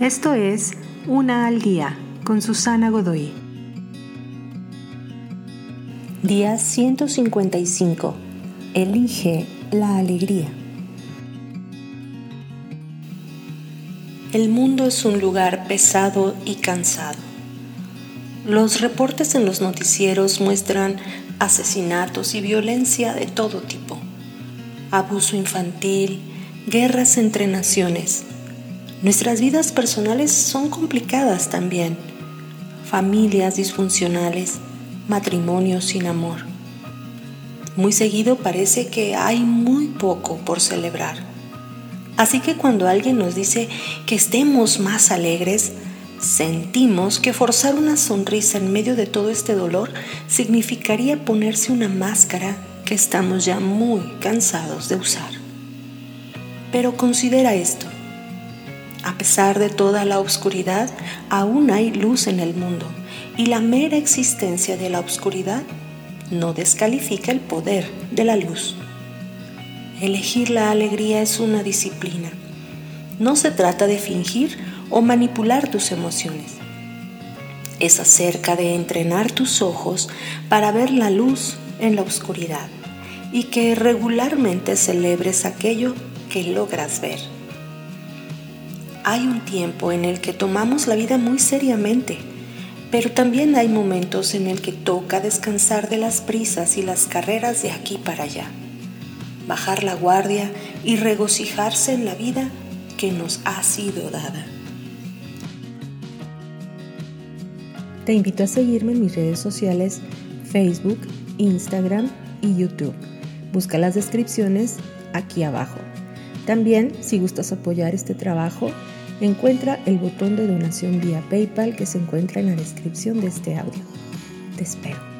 Esto es Una al Día con Susana Godoy. Día 155. Elige la alegría. El mundo es un lugar pesado y cansado. Los reportes en los noticieros muestran asesinatos y violencia de todo tipo, abuso infantil, guerras entre naciones. Nuestras vidas personales son complicadas también, familias disfuncionales, matrimonios sin amor. Muy seguido parece que hay muy poco por celebrar. Así que cuando alguien nos dice que estemos más alegres, sentimos que forzar una sonrisa en medio de todo este dolor significaría ponerse una máscara que estamos ya muy cansados de usar. Pero considera esto. A pesar de toda la oscuridad, aún hay luz en el mundo y la mera existencia de la oscuridad no descalifica el poder de la luz. Elegir la alegría es una disciplina. No se trata de fingir o manipular tus emociones. Es acerca de entrenar tus ojos para ver la luz en la oscuridad y que regularmente celebres aquello que logras ver. Hay un tiempo en el que tomamos la vida muy seriamente, pero también hay momentos en el que toca descansar de las prisas y las carreras de aquí para allá, bajar la guardia y regocijarse en la vida que nos ha sido dada. Te invito a seguirme en mis redes sociales Facebook, Instagram y YouTube. Busca las descripciones aquí abajo. También, si gustas apoyar este trabajo, encuentra el botón de donación vía PayPal que se encuentra en la descripción de este audio. Te espero.